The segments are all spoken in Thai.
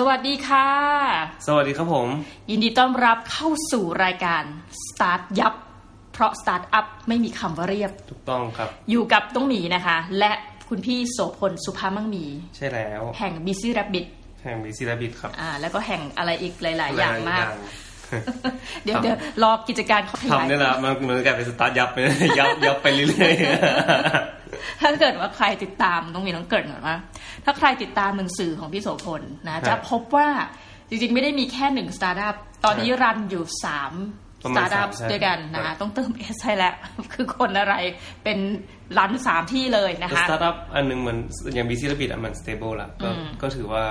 สวัสดีค่ะ สวัสดีครับผม ยินดีต้อนรับเข้าสู่รายการ Start ยับ เพราะ Start up ไม่มีคำว่าเรียบ ถูกต้องครับ อยู่กับต้องหมีนะคะ และคุณพี่โสพลสุภาพมั่งมี ใช่แล้ว แห่ง Busy Rabbit แห่งบีซีลบิดครับ อ่า แล้วก็แห่งอะไรอีกหลาย ๆ อย่างมากหลยเดี๋ยวเดี๋ยวรอกิจการเขาขๆยายทำเนี่ยแหละมันเหมือนกับเป็นสตาร์ทยับไปยับยับไปเรื่อย ถ้าเกิดว่าใครติดตามต้องมีน้องเกิดก่อนว่า ถ้าใครติดตามหนังสือของพี่โสพลนะ จะพบว่าจริงๆ ไม่ได้มีแค่หนึ่งสตาร์ทอัพตอนนี้ run อยู่สามสตาร์ทอัพด้วยกันนะคะต้องเติม s ให้แล้ว คือคนอะไรเป็น run สามที่เลยนะๆสคะตาร์ทอัพอันหนึงมันอย่างบีซีลบิดอะมัน stable ละก็ก็ถือว่า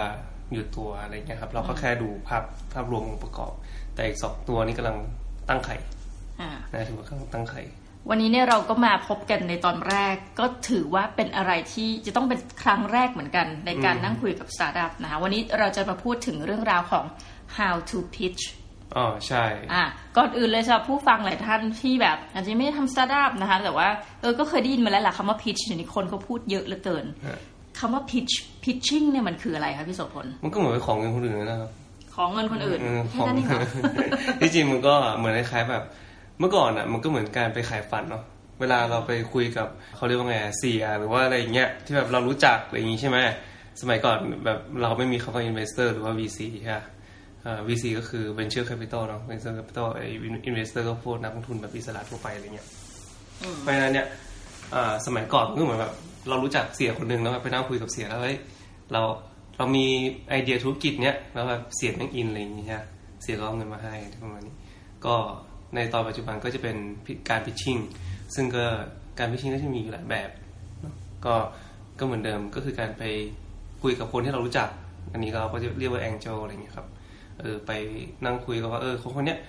อยู่ตัวอะไรเงี้ยครับ เราก็แค่ดูภาพภาพรวมองค์ประกอบ แต่อีกสองตัวนี้กำลังตั้งไข่อ่านะถือว่ากำลังตั้งไข่ วันนี้เนี่ยเราก็มาพบกันในตอนแรก ก็ถือว่าเป็นอะไรที่จะต้องเป็นครั้งแรกเหมือนกัน ในการนั่งคุยกับสตาร์ทอัพนะคะวันนี้เราจะมาพูดถึงเรื่องราวของ how to pitch อ๋อใช่อะก่อนอื่นเลยสำหรับผู้ฟังหลายท่านที่แบบอาจจะไม่ได้ทำสตาร์ทอัพนะคะแต่ว่าเออก็เคยได้ยินมาแล้วแหละคำว่า pitch เดี๋ยวนี้คนก็พูดเยอะเหลือเกินฮะคำว่า pitch pitching เนี่ยมันคืออะไรคะพี่โสพลมันก็เหมือนไปขอเงินคนอื่นนะครับขอเงินคนอื่นเออแค่ของนั้นเองเหรอที่จริงมันก็เหมือนคล้ายๆแบบ เมื่อก่อนอะมันก็เหมือนการไปขายฝันเนาะเวลาเราไปคุยกับเขาเรียกว่าไงเสี่ยหรือว่าอะไรอย่างเงี้ยที่แบบเรารู้จักอะไรอย่างงี้ใช่ไหมสมัยก่อนแบบเราไม่มีคำว่า investor หรือว่า VC ใช่ไหมอ่า VC ก็คือ venture capital เนาะ venture capital ไอ้ investor ก็พวกนักลงทุนแบบอิสระทั่วไปอะไรเงี้ยอืมเพราะฉะนั้นเนี่ยอ่าสมัยก่อนมันก็เหมือนแบบเรารู้จักเสียคนหนึ่งแล้วไปนั่งคุยกับเสียแล้วเฮ้ยเราเรามีไอเดียธุรกิจเนี้ยแล้วแบบเสียแม่งอินอะไรอย่างเงี้ยใช่ไหมเสียก็เอาเงินมาให้ประมาณนี้ ก็ ในตอนปัจจุบันก็จะเป็นการพิชชิ่งซึ่งก็การพิชชิ่งก็จะมีอยู่หลายแบบก็ก็เหมือนเดิมก็คือการไปคุยกับคนที่เรารู้จัก อันนี้เราก็จะเรียกว่าแองเจลอะไรเงี้ยครับเออไปนั่งคุยกับว่าเออคนคนเนี้ย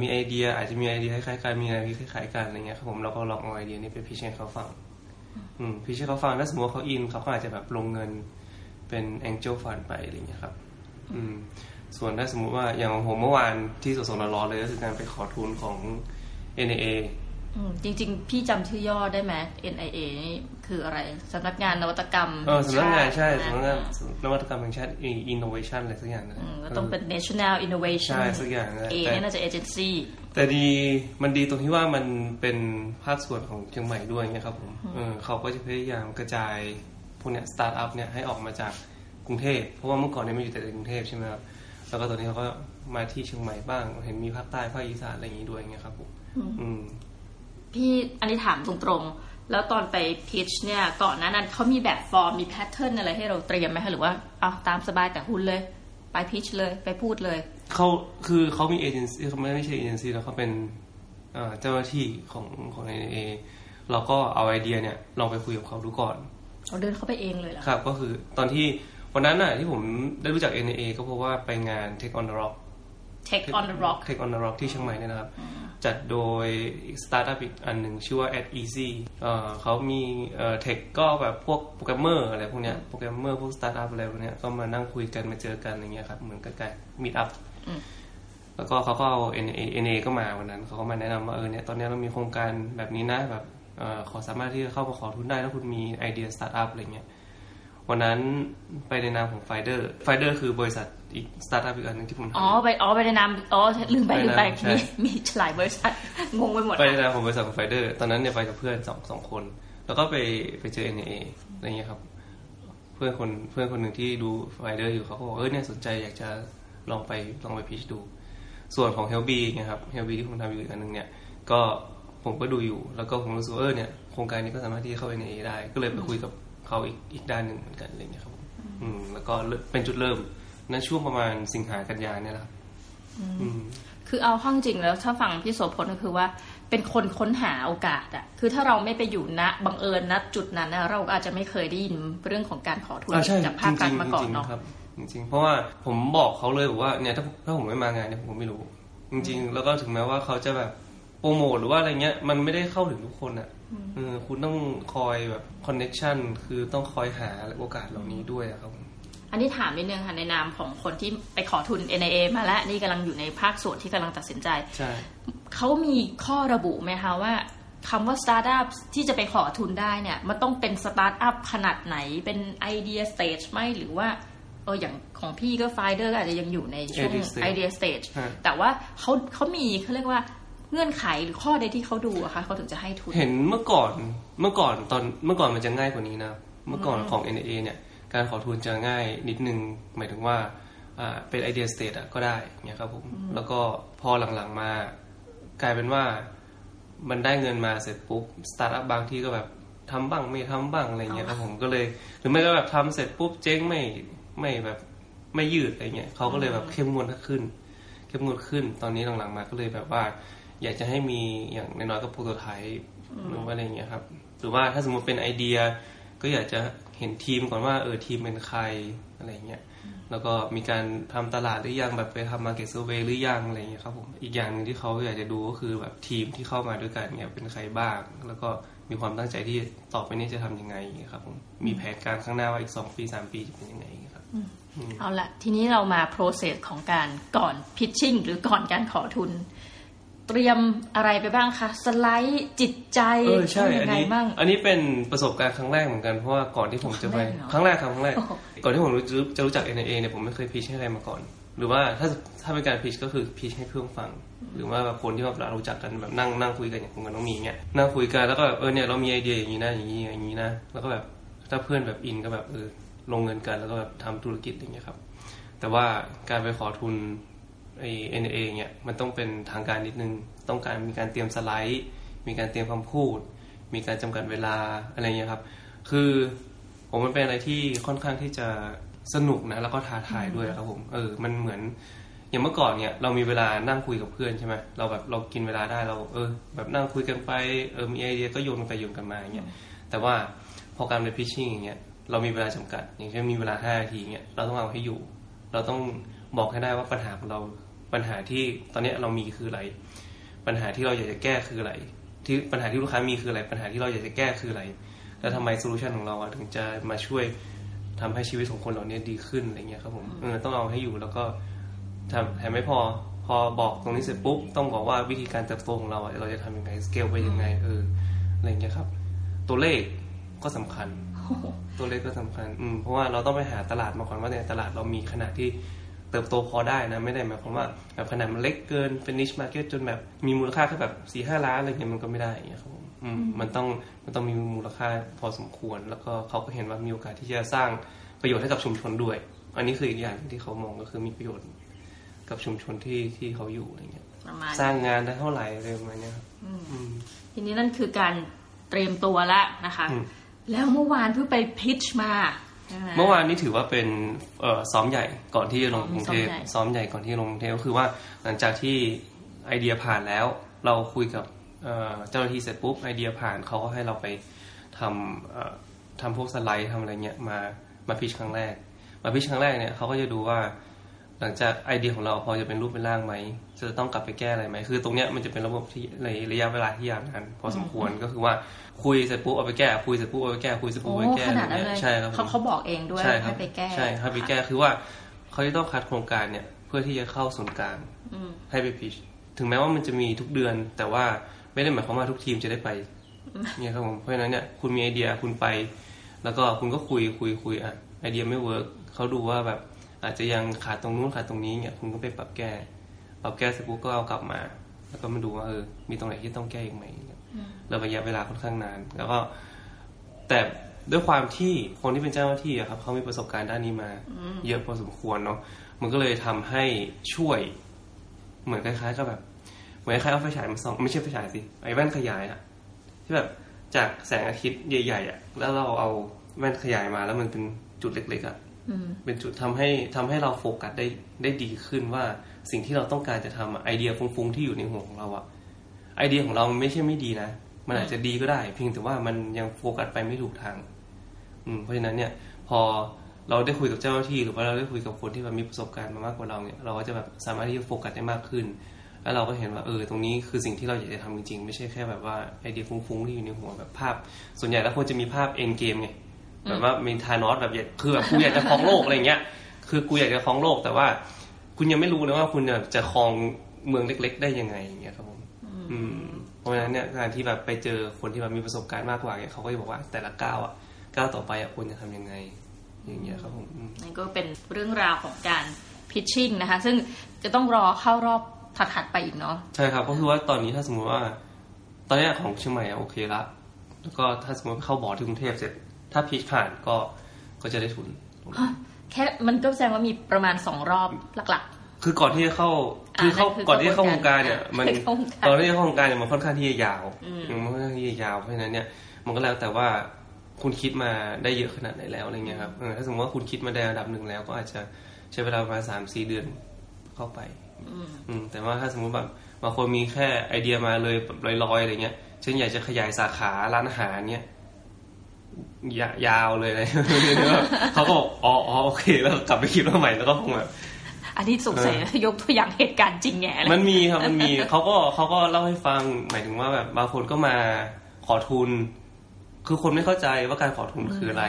มีไอเดียอาจจะมีไอเดียคล้ายๆกันมีอะไรคล้ายๆกันอะไรเงี้ยครับผมเราก็ลองเอาไอเดียนี้ไปพิชให้เขาฟังอืมพิชให้เขาฟังถ้าสมมติว่าเขาอินเขาก็อาจจะแบบลงเงินเป็น Angel Fund ไปอะไรเงี้ยครับ อืม ส่วนถ้าสมมุติว่าอย่างของผมเมื่อวานที่สดๆร้อนๆเลยก็คือการไปขอทุนของ NIA อืมจริง ๆ พี่จำชื่อย่อได้ไหม NIA นี่คืออะไรสำนักงานนวัตกรรมเออสำนักงานใช่ชติสำนักงานอ่นวัตกรรมแห่งชาติ Innovation อะไรสักอย่างนะอืมก็ต้องเป็น National Innovation ใช่สักอย่างนะ A แต่เนี่ยน่าจะ agency แต่ดีมันดีตรงที่ว่ามันเป็นภาคส่วนของเชียงใหม่ด้วยเงี้ยครับผมเออเขาก็จะพยายามกระจายพวกเนี้ยสตาร์ทอัพเนี่ยให้ออกมาจากกรุงเทพเพราะว่าเมื่อก่อนเนี่ยมันอยู่แต่ในกรุงเทพใช่ไหมครับ แล้วก็ตอนนี้เขาก็มาที่เชียงใหม่บ้าง เห็นมีภาคใต้ภาคอีสานอะไรอย่างนี้ด้วยเงี้ยครับผมอืมพี่อันนี้ถามตรงๆ แล้วตอนไป pitch เนี่ยก่อนหน้านั้นเขามีแบบฟอร์มมี pattern อะไรให้เราเตรียมไหมคะหรือว่าเอาตามสบายแต่หุ้นเลย ไป pitch เลยไปพูดเลยเขาคือเขามีเอเจนซี่เขาไม่ไม่ใช่เอเจนซี่แล้วเขาเป็นเอ่อเจ้าหน้าที่ของของ NIA เราก็เอาไอเดียเนี่ยลองไปคุยกับเขาดูก่อนเราเดินเข้าไปเองเลยเหรอครับ ก็คือตอนที่ วันนั้นน่ะที่ผมได้รู้จัก NIA ก็เพราะว่าไปงาน Tech on the Rock Take on the rock Tech on the Rock ที่เชียงใหม่เนี่ยนะครับ จัดโดยสตาร์ทอัพอีกอันหนึ่งชื่อว่า At Easy เอ่อเขามีเอ่อ tech ก็แบบพวกโปรแกรมเมอร์อะไรพวกเนี้ยโปรแกรมเมอร์พวกสตาร์ทอัพอะไรพวกเนี้ยก็มานั่งคุยกันมาเจอกันอะไรเงี้ยครับ เหมือนกับการมีดอัพอืมแล้วก็เขาก็เอา NIA NIA ก็มาวันนั้นเขาก็มาแนะนำว่าเออเนี่ยตอนนี้เรามีโครงการแบบนี้นะแบบเอ่อขอสามารถที่จะเข้ามาขอทุนได้ถ้าคุณมีไอเดียสตาร์ทอัพอะไรเงี้ย วันนั้นไปในนามของไฟเดอร์ไฟเดอร์คือบริษัทอีกสตาร์ทอัพอีกอันหนึงที่ผมทำอ๋อไปอ๋อไปในนามอ๋อลืมไปลืมไปไปนามใช่มีมีหลายบริษัทงงไปหมดไปในอะนามของบริษัทของไฟเดอร์ตอนนั้นเนี่ยไปกับเพื่อนสองสองคน แล้วก็ไปไปเจอ NIA อะไรเงี้ยครับ เพื่อนคนเพื่อนคนหนึ่งที่ดูไฟเดอร์อยู่เขาก็บอกเออเนี่ยสนใจอยากจะลองไปลองไป pitch ดู ส่วนของ h e l b เนี่ยครับ h e l b ที่ผมทำอยู่อีกอันหนึ่งเนี่ยก็ผมก็ดูอยู่แล้วก็ผมรู้สึกว่าเออเนี่ยโครงการนี้ก็สามารถที่จะเข้า NA ได้ ก็เลยไปคุยกับ เขาอีกอีกด้านหนึ่งเหมือนกันอะไรเงี้ยครับผมอืม แล้วก็เป็นจุดเริ่มนั้นช่วงประมาณสิงหากันยาเนี่ยแหละครับอืมคือเอาห้องจริงแล้วถ้าฟังพี่โสพลก็คือว่าเป็นคนค้นหาโอกาสอะคือถ้าเราไม่ไปอยู่ณบังเอิญณจุดนั้นนะเราอาจจะไม่เคยได้ยินเรื่องของการขอทุนอ่าใช่จากภาครัฐมาก่อนจริงๆเนาะครับจริงๆเพราะว่าผมบอกเขาเลยบอกว่าเนี่ยถ้าถ้าผมไม่มางานเนี่ยผมก็ไม่รู้ จริง ๆ แล้วก็ถึงแม้ว่าเขาจะแบบโปรโมทหรือว่าอะไรเงี้ยมันไม่ได้เข้าถึงทุกคนอะ เออคุณต้องคอยแบบ connection คือต้องคอยหาโอกาสเหล่านี้ด้วยอะครับผมอันนี้ถามนิดนึงค่ะในนามของคนที่ไปขอทุน NIA มาแล้ว นี่กำลังอยู่ในภาคส่วนที่กำลังตัดสินใจ ใช่ เขามีข้อระบุไหมคะว่าคำว่าสตาร์ทอัพที่จะไปขอทุนได้เนี่ย มันต้องเป็นสตาร์ทอัพขนาดไหนเป็น idea stage ไหมหรือว่าเอออย่างของพี่ก็ไฟเดอร์ก็อาจจะยังอยู่ในช่วง Idea stage idea stage ฮะแต่ว่าเขาเขามีเขาเรียกว่า เงื่อนไขหรือข้อใดที่เขาดูอะคะเขาถึงจะให้ทุน เห็นเมื่อก่อนเมื่อก่อนตอนเมื่อก่อนมันจะง่ายกว่านี้นะ เมื่อก่อนของ NA เนี่ยการขอทุนจะง่ายนิดนึงหมายถึงว่าอ่าเป็น idea stage อะก็ได้เนี่ยครับผมแล้วก็พอหลังๆมากลายเป็นว่ามันได้เงินมาเสร็จปุ๊บสตาร์ทอัพบางที่ก็แบบทำบ้างไม่ทำบ้างอะไรเงี้ยครับผมก็เลย หรือไม่ก็แบบทำเสร็จปุ๊บเจ๊งไม่ไม่แบบไม่ยืดอะไรเงี้ยเขาก็เลยแบบเข้มงวดขึ้น เข้มงวดขึ้นตอนนี้หลังๆมาก็เลยแบบว่า อยากจะให้มีอย่างน้อยๆก็ prototype หรือว่าอะไรเงี้ยครับ หรือว่าถ้าสมมติเป็นไอเดีย ก็อยากจะเห็นทีมก่อนว่าเออทีมเป็นใครอะไรเงี้ยแล้วก็มีการทำตลาดหรือยังแบบไปทำ market survey หรือยังอะไรเงี้ยครับผมอีกอย่างหนึ่งที่เขาอยากจะดูก็คือแบบทีมที่เข้ามาด้วยกันเนี่ยเป็นใครบ้าง แล้วก็มีความตั้งใจที่ต่อไปนี้จะทำยังไงครับผมมีแผนการข้างหน้าว่าอีกสองปีสามปีจะเป็นยังไงครับเอาละทีนี้เรามา process ของการก่อน pitching หรือก่อนการขอทุน เตรียมอะไรไปบ้างคะสไลด์จิตใจเออใช่ทำยัอันงไงนี้บ้างอันนี้เป็นประสบการณ์ครั้งแรกเหมือนกันเพราะว่าก่อนที่ผมจะไปครั้งแรกเหรอครั้งแรกครับครั้งแรกโอ้โหก่อนที่ผมรู้จะรู้จัก NIA เนี่ยผมไม่เคยพิชให้ใครมาก่อน หรือว่าถ้าถ้าเป็นการพิชก็คือพิชให้เพื่อนฟัง หรือว่าแบบคนที่แบบเรารู้จักกันแบบนั่งนั่งคุยกันอย่างผมกับน้องมีเนี่ยนั่งคุยกันแล้วก็แบบเออเนี่ยเรามีไอเดียอย่างนี้นะอย่างนี้อย่างนี้นะแล้วก็แบบถ้าเพื่อนแบบอินก็แบบเออลงเงินกันแล้วก็แบบทำธุรกิจอย่างเงี้ยครับแต่ว่าการไปขอทุน ไอเอ็นเอเนี่ยมันต้องเป็นทางการนิดนึง ต้องการมีการเตรียมสไลด์ มีการเตรียมคำพูด มีการจำกัดเวลาอะไรเงี้ยครับ คือผมมันเป็นอะไรที่ค่อนข้างที่จะสนุกนะ แล้วก็ท้าทายด้วยครับผม เออ มันเหมือน อย่างเมื่อก่อนเนี่ย เรามีเวลานั่งคุยกับเพื่อนใช่ไหมเราแบบเรากินเวลาได้เรา เออ แบบนั่งคุยกันไป เออ มีไอเดียก็โยนกันไปโยนกันมาอย่างเงี้ย แต่ว่าพอการไปพิชชิ่งอย่างเงี้ย เรามีเวลาจำกัด อย่างเช่นมีเวลาห้านาทีเงี้ย เราต้องเอาให้อยู่ เราต้องบอกให้ได้ว่าปัญหาของเรา ปัญหาที่ตอนเนี้ยเรามีคืออะไร ปัญหาที่เราอยากจะแก้คืออะไร ที่ปัญหาที่ลูกค้ามีคืออะไร ปัญหาที่เราอยากจะแก้คืออะไร แล้วทำไมโซลูชันของเราอะถึงจะมาช่วยทำให้ชีวิตของคนเหล่านี้ดีขึ้นอะไรเงี้ยครับผมเออต้องเอาให้อยู่แล้วก็ทำแถมไม่พอพอบอกตรงนี้เสร็จปุ๊บต้องบอกว่าวิธีการเติบโตของเราอะเราจะทำยังไงสเกลไปยังไงเอออะไรเงี้ยครับ ตัวเลขก็สำคัญ ตัวเลขก็สำคัญอืมเพราะว่าเราต้องไปหาตลาดมาก่อนว่าในตลาดเรามีขนาดที่เติบโตพอได้นะ ไม่ได้หมายความว่าแบบขนาดมันเล็กเกินเป็น niche market จนแบบมีมูลค่าแค่แบบสี่ห้าล้านอะไรเงี้ยมันก็ไม่ได้อย่างเงี้ยครับผมอืมมันต้องมันต้องมีมูลค่าพอสมควร แล้วก็เขาก็เห็นว่ามีโอกาสที่จะสร้างประโยชน์ให้กับชุมชนด้วย อันนี้คืออีกอย่างที่เขามองก็คือมีประโยชน์กับชุมชนที่ที่เขาอยู่อะไรเงี้ยประมาณสร้างงานได้เท่าไหร่อะไรประมาณเนี้ยครับอืมทีนี้นั่นคือการเตรียมตัวละนะคะอืมแล้วเมื่อวานเพิ่งไปพิชมาใช่ไห เมื่อวานนี้ถือว่าเป็นเอ่อซ้อมใหญ่ก่อนที่จะลงกรุงเทพซ้อมใหญ่ซ้อมใหญ่ก่อนที่จะลงกรุงเทพก็คือว่าหลังจากที่ไอเดียผ่านแล้ว เราคุยกับเอ่อเจ้าหน้าที่เสร็จปุ๊บไอเดียผ่านเขาก็ให้เราไปทำเอ่อทำพวกสไลด์ทำอะไรเงี้ยมามาพิชครั้งแรก มาพิชครั้งแรกเนี่ยเขาก็จะดูว่า หลังจากไอเดียของเราพอจะเป็นรูปเป็นร่างไหมจะต้องกลับไปแก้อะไรไหมคือตรงเนี้ยมันจะเป็นระบบที่ในระยะเวลาที่ยาวนานพอสมควรก็คือว่าคุยเสร็จปุ๊บเอาไปแก้คุยเสร็จปุ๊บเอาไปแก้คุยเสร็จปุ๊โอ้บเอาไปแก้ขอะไรนาดนั้นเงี้เลยยใช่ครับผมเขาเขาบอกเองด้วยใช่ครัให้บไปแก้ใช่ให้ไปแก้คือว่าเขาจะต้องคัดโครงการเนี่ยเพื่อที่จะเข้าศูนย์กลางอืมให้ไป pitch ถึงแม้ว่ามันจะมีทุกเดือน แต่ว่าไม่ได้หมายความว่าทุกทีมจะได้ไปเนี่ยครับผมเพราะฉะนั้นเนี่ยคุณมีไอเดียคุณไป แล้วก็คุณก็คุยคุยคุยอะไอเดียไม่ work เขาดูว่าแบบ อาจจะยังขาดตรงนู้นขาดตรงนี้เนี่ยคุณก็ไปปรับแก้ ปรับแก้เสร็จปุ๊บก็เอากลับมา แล้วก็มาดูว่าเออมีตรงไหนที่ต้องแก้อีกไหมเนี่ยแล้วระยะเวลาค่อนข้างนาน แล้วก็แต่ด้วยความที่คนที่เป็นเจ้าหน้าที่อะครับเขามีประสบการณ์ด้านนี้มา เยอะพอสมควรเนาะมันก็เลยทำให้ช่วย เหมือนคล้ายๆกับแบบเหมือนคล้ายๆเอาไฟฉายมาส่องไม่ใช่ไฟฉายสิไอ้แว่นขยายอะที่แบบจากแสงอาทิตย์ใหญ่ๆอะแล้วเราเอาแว่นขยายมาแล้วมันเป็นจุดเล็กๆอะอืม เป็นจุดทำให้ทำให้เราโฟกัสได้ได้ดีขึ้นว่าสิ่งที่เราต้องการจะทำอะไอเดียฟุ้งๆที่อยู่ในหัวของเราอะไอเดียของเรามันไม่ใช่ไม่ดีนะ มันอาจจะดีก็ได้ เพียงแต่ว่ามันยังโฟกัสไปไม่ถูกทาง อืมเพราะฉะนั้นเนี่ย พอเราได้คุยกับเจ้าหน้าที่ หรือว่าเราได้คุยกับคนที่แบบมีประสบการณ์มามากกว่าเราเนี่ยเราก็จะแบบสามารถที่จะโฟกัสได้มากขึ้น แล้วเราก็เห็นว่าเออตรงนี้คือสิ่งที่เราอยากจะทำจริงๆ ไม่ใช่แค่แบบว่าไอเดียฟุ้งๆที่อยู่ในหัวแบบภาพ ส่วนใหญ่แล้วคนจะมีภาพเอ็นเกมไง แบบว่ามีทานอสแบบอยากคือแบบกูอยากจะครองโลกอะไรเงี้ย คือกูอยากจะครองโลกแต่ว่า คุณยังไม่รู้เลยว่าคุณจะจะครองเมืองเล็ก ๆ ได้ยังไงอย่างเงี้ยครับผมอืมเพราะฉะนั้นเนี่ยการที่แบบไปเจอคนที่แบบมีประสบการณ์มากกว่าเนี่ยเขาก็จะบอกว่าแต่ละก้าวอะก้าวต่อไปอะควรจะทำยังไง อย่างเงี้ยครับผมอืมนั่นก็เป็นเรื่องราวของการพิชชิ่งนะคะ ซึ่งจะต้องรอเข้ารอบถัดๆไปอีกเนาะใช่ครับก็คือว่าตอนนี้ถ้าสมมติว่า ตอนเนี้ยของเชียงใหม่อะโอเคละแล้วก็ถ้าสมมติเข้าบอร์ดที่กรุงเทพเสร็จ ถ้าพีชผ่านก็ก็จะได้ทุน แค่มันก็แสดงว่ามีประมาณสองรอบหลักคือก่อนที่จะเข้าอ่าคือเข้านั่นคือก่อนที่จะเข้าวงการเนี่ยกระบวนการมันเข้าวงการตอนที่จะเข้าวงการเนี่ยมันค่อนข้างที่จะยาวอืมมันค่อนข้างที่จะยาวเพราะฉะนั้นเนี่ยมันก็แล้วแต่ว่าคุณคิดมาได้เยอะขนาดไหนแล้วอะไรเงี้ยครับเออถ้าสมมติว่าคุณคิดมาได้ระดับหนึ่งแล้ว ก็อาจจะใช้เวลาประมาณสามสี่เดือนเข้าไปๆอืมอืมแต่ว่าถ้าสมมติแบบบางคนมีแค่ไอเดียมาเลยแบบลอยๆอะไรเงี้ยเช่นอยากจะขยายสาขาร้านอาหารเนี้ย ยะยาวเลยอะไรเขาก็บอกอ๋ออ๋อโอเค แล้วก็กลับไปคิดว่าใหม่แล้วก็คงแบบอันนี้สงสัยยกตัวอย่างเหตุการณ์จริงแง่เลยมันมีครับมันมีเขาก็เขาก็เล่าให้ฟังหมายถึงว่าแบบบางคนก็มาขอทุน คือคนไม่เข้าใจว่าการขอทุนคืออะไร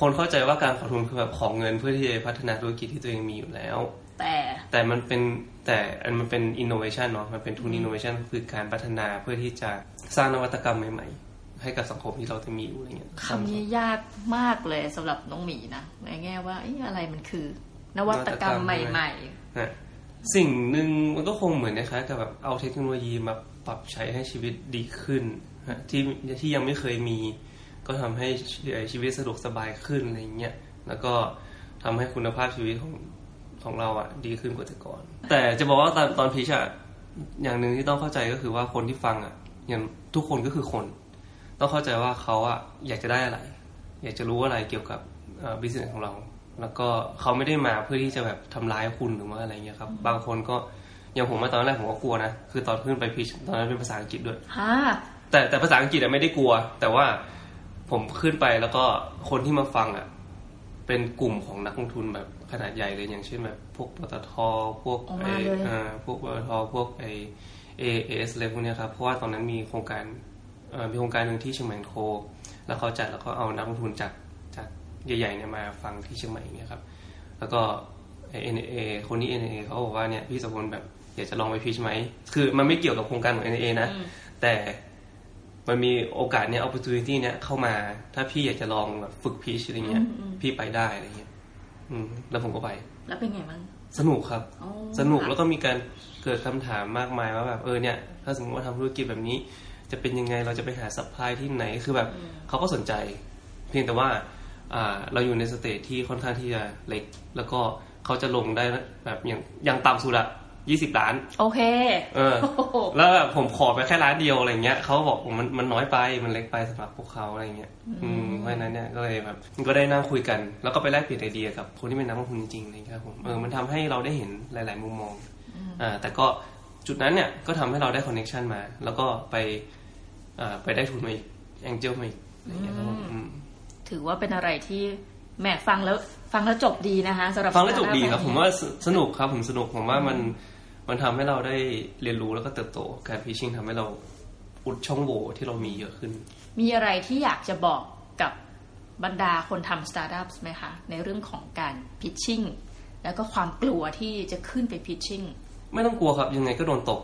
คนเข้าใจว่าการขอทุนคือแบบขอเงินเพื่อที่จะพัฒนาธุรกิจที่ตัวเองมีอยู่แล้ว แต่แต่มันเป็นแต่อันมันเป็นอินโนเวชันเนาะมันเป็นทุนอินโนเวชันคือการพัฒนาเพื่อที่จะสร้างนวัตกรรมใหม่ๆ ให้กับสังคมที่เราจะมีอยู่อะไรเงี้ยคำนี้ยากมากเลยสำหรับน้องหมีนะในแง่ว่าเอ๊ะอะไรมันคือ นวัตกรรมใหม่นะสิ่งหนึ่งมันก็คงเหมือนนะครับกับแบบเอาเทคโนโลยีมาปรับใช้ให้ชีวิตดีขึ้นฮะที่ที่ยังไม่เคยมี ก็ทำให้ชีวิตสะดวกสบายขึ้นอะไรเงี้ยแล้วก็ทำให้คุณภาพชีวิตของของเราอะดีขึ้นกว่าแต่ก่อน แต่จะบอกว่าตอนตอนพีชอะอย่างหนึ่งที่ต้องเข้าใจก็คือว่าคนที่ฟังอะอย่างทุกคนก็คือคน ต้องเข้าใจว่าเขาอะอยากจะได้อะไร อยากจะรู้อะไรเกี่ยวกับบิสเนสของเรา แล้วก็เขาไม่ได้มาเพื่อที่จะแบบทำร้ายคุณหรือว่าอะไรเงี้ยครับ บางคนก็อย่างผมมาตอนแรกผมก็กลัวนะ คือตอนขึ้นไปพิชตอนนั้นเป็นภาษาอังกฤษด้วยๆฮ่าแต่แต่ภาษาอังกฤษอะไม่ได้กลัว แต่ว่าผมขึ้นไปแล้วก็คนที่มาฟังอะเป็นกลุ่มของนักลงทุนแบบขนาดใหญ่เลยอย่างเช่นแบบ พวกปตทพวกออกไอมาเลยเอ่อพวกปตทพวก AIS อะไรพวกเนี้ยครับ เพราะว่าตอนนั้นมีโครงการเอ่อ มีโครงการหนึ่งที่เชียงใหม่โค แล้วเขาจัดแล้วก็เอานักลงทุนจากจากใหญ่ๆเนี่ยมาฟังที่เชียงใหม่เนี่ยครับ แล้วก็ NIA คนนี้ NIA เขาบอกว่าเนี่ยพี่สมพลแบบอยากจะลองไป pitch ไหม คือมันไม่เกี่ยวกับโครงการของ NA นะอืมแต่มันมีโอกาสเนี่ย opportunity เนี่ยเข้ามา ถ้าพี่อยากจะลองแบบฝึก pitch อะไรเงี้ยอืมอืมพี่ไปได้อะไรเงี้ย อืม แล้วผมก็ไป แล้วเป็นไงบ้าง สนุกครับอ๋อสนุกแล้วก็มีการเกิดคำถามมากมายว่าแบบเออเนี่ย ถ้าสมมติว่าทำธุรกิจแบบนี้ จะเป็นยังไงเราจะไปหา supply ที่ไหนคือแบบเขาก็สนใจ เพียงแต่ว่าอ่าเราอยู่ใน stage ที่ค่อนข้างที่จะเล็ก แล้วก็เขาจะลงได้แบบอย่างอย่างต่ำสุดอะยี่สิบล้าน โอเค เออโอ้โหแล้วแบบผมขอไปแค่ล้านเดียวอะไรเงี้ยเขาบอกมันมันน้อยไปมันเล็กไปสำหรับพวกเขาอะไรเงี้ย อืมเพราะฉะนั้นเนี่ยก็เลยแบบก็ได้นั่งคุยกัน แล้วก็ไปแลกเปลี่ยนไอเดียกับคนที่เป็นนักลงทุนจริงๆอะไรเงี้ยครับผมเออมันทำให้เราได้เห็นหลาย ๆ มุมมองอ่าแต่ก็ จุดนั้นเนี่ยก็ทำให้เราได้ connection มา แล้วก็ไปอ่าไปได้ทุนมาอีก angel มาอีกอะไรเงี้ยครับผมอืมถือว่าเป็นอะไรที่แหมฟังแล้วฟังแล้วจบดีนะคะสำหรับฟังแล้วจบดีครับ startup ผมว่าสสนุกครับผมสนุกผมว่ามันมันทำให้เราได้เรียนรู้แล้วก็เติบโต การพิชชิ่งทำให้เราอุดช่องโหว่ที่เรามีเยอะขึ้น มีอะไรที่อยากจะบอกกับบรรดาคนทำสตาร์ทอัพไหมคะ ในเรื่องของการพิชชิ่งแล้วก็ความกลัวที่จะขึ้นไปพิชชิ่ง ไม่ต้องกลัวครับ ยังไงก็โดนตก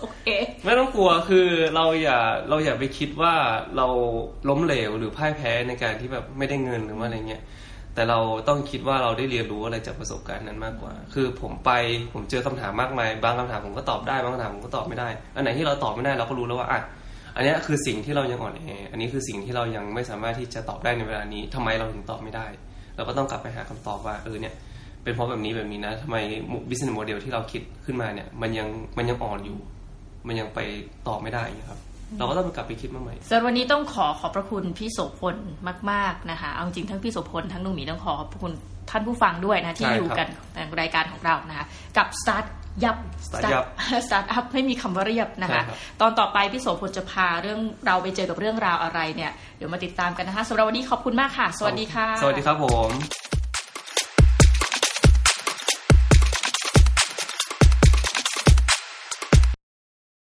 โอเค ไม่ต้องกลัวคือเราอย่าเราอย่าไปคิดว่าเราล้มเหลวหรือพ่ายแพ้ในการที่แบบไม่ได้เงินหรือว่าอะไรเงี้ยแต่เราต้องคิดว่าเราได้เรียนรู้อะไรจากประสบการณ์นั้นมากกว่า คือผมไปผมเจอคำถามมากมาย บางคำถามผมก็ตอบได้ บางคำถามผมก็ตอบไม่ได้ อันไหนที่เราตอบไม่ได้เราก็รู้แล้วว่าอะ อันเนี้ยคือสิ่งที่เรายังอ่อนแอ อันนี้คือสิ่งที่เรายังไม่สามารถที่จะตอบได้ในเวลานี้ทำไมเราถึงตอบไม่ได้ เราก็ต้องกลับไปหาคำตอบว่าเออเนี่ย เป็นเพราะแบบนี้แบบนี้นะทำไม business model ที่เราคิดขึ้นมาเนี่ย มันยังมันยังอ่อนอยู่ มันยังไปต่อไม่ได้อย่างเงี้ยครับ เราก็ต้องกลับไปคิดมาใหม่สำหรับวันนี้ต้องขอขอบพระคุณพี่โสพลมาก ๆนะคะ เอาจริงทั้งพี่โสพลทั้งนุ่มหมีต้องขอขอบพระคุณท่านผู้ฟังด้วยนะที่ใช่อยู่ครับกันในรายการของเรานะคะกับ Start ยับ Start ยับ Start up ไม่มีคำว่าเรียบนะคะใช่ครับตอนต่อไปพี่โสพลจะพาเรื่องเราไปเจอกับเรื่องราวอะไรเนี่ย เดี๋ยวมาติดตามกันนะคะสำหรับวันนี้ขอบคุณมากค่ะ สวัสดีค่ะ สวัสดีครับผม